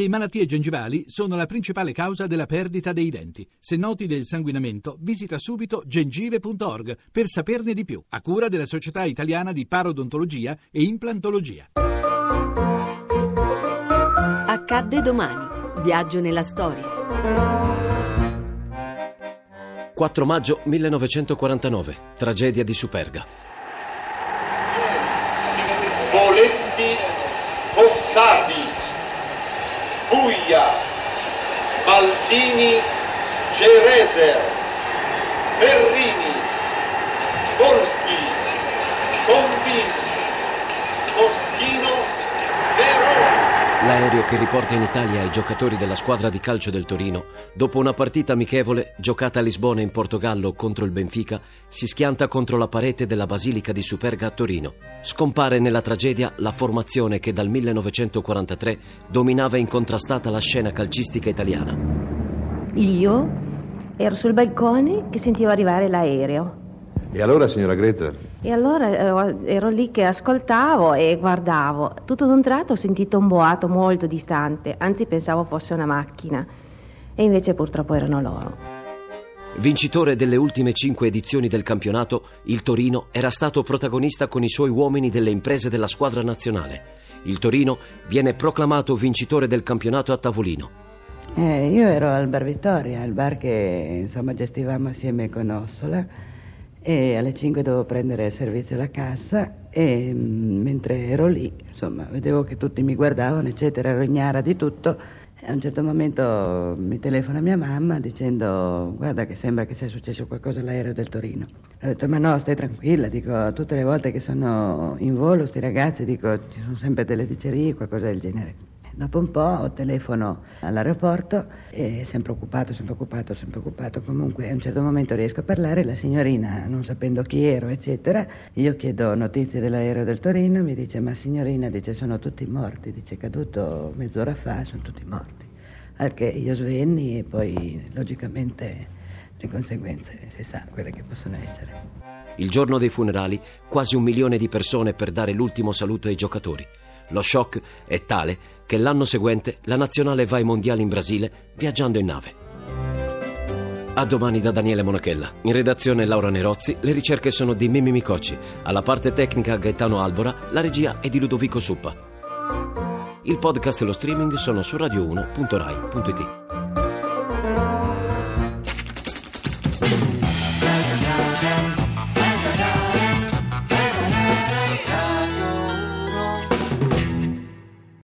Le malattie gengivali sono la principale causa della perdita dei denti. Se noti del sanguinamento, visita subito gengive.org per saperne di più, a cura della Società Italiana di Parodontologia e Implantologia. Accadde domani. Viaggio nella storia. 4 maggio 1949. Tragedia di Superga. Puglia, Maldini, Cereser, Ferrini, Forti, Convinci, L'aereo che riporta in Italia i giocatori della squadra di calcio del Torino, dopo una partita amichevole giocata a Lisbona in Portogallo contro il Benfica, si schianta contro la parete della Basilica di Superga a Torino. Scompare nella tragedia la formazione che dal 1943 dominava incontrastata la scena calcistica italiana. Io ero sul balcone che sentivo arrivare l'aereo. E allora, signora Grezza? E allora eh, ero lì che ascoltavo e guardavo. Tutto d'un tratto ho sentito un boato molto distante, anzi pensavo fosse una macchina. E invece purtroppo erano loro. Vincitore delle ultime cinque edizioni del campionato, il Torino era stato protagonista con i suoi uomini delle imprese della squadra nazionale. Il Torino viene proclamato vincitore del campionato a tavolino. Eh, io ero al Bar Vittoria, il bar che insomma gestivamo assieme con Ossola e alle 5 dovevo prendere servizio alla cassa e mm, mentre ero lì, insomma, vedevo che tutti mi guardavano, eccetera, ero ignara di tutto. A un certo momento mi telefona mia mamma dicendo guarda che sembra che sia successo qualcosa all'aereo del Torino. Ho detto ma no, stai tranquilla, dico tutte le volte che sono in volo sti ragazzi dico ci sono sempre delle dicerie, qualcosa del genere. Dopo un po' telefono all'aeroporto e sempre occupato, sempre occupato, sempre occupato. Comunque a un certo momento riesco a parlare, la signorina, non sapendo chi ero, eccetera, io chiedo notizie dell'aereo del Torino, mi dice ma signorina, dice sono tutti morti, dice caduto mezz'ora fa, sono tutti morti. Al che io svenni e poi logicamente le conseguenze si sa quelle che possono essere. Il giorno dei funerali, quasi un milione di persone per dare l'ultimo saluto ai giocatori. Lo shock è tale che l'anno seguente la nazionale va ai mondiali in Brasile viaggiando in nave. A domani da Daniele Monachella. In redazione Laura Nerozzi, le ricerche sono di Mimmi Micocci, alla parte tecnica Gaetano Albora, la regia è di Ludovico Suppa. Il podcast e lo streaming sono su radio1.rai.it.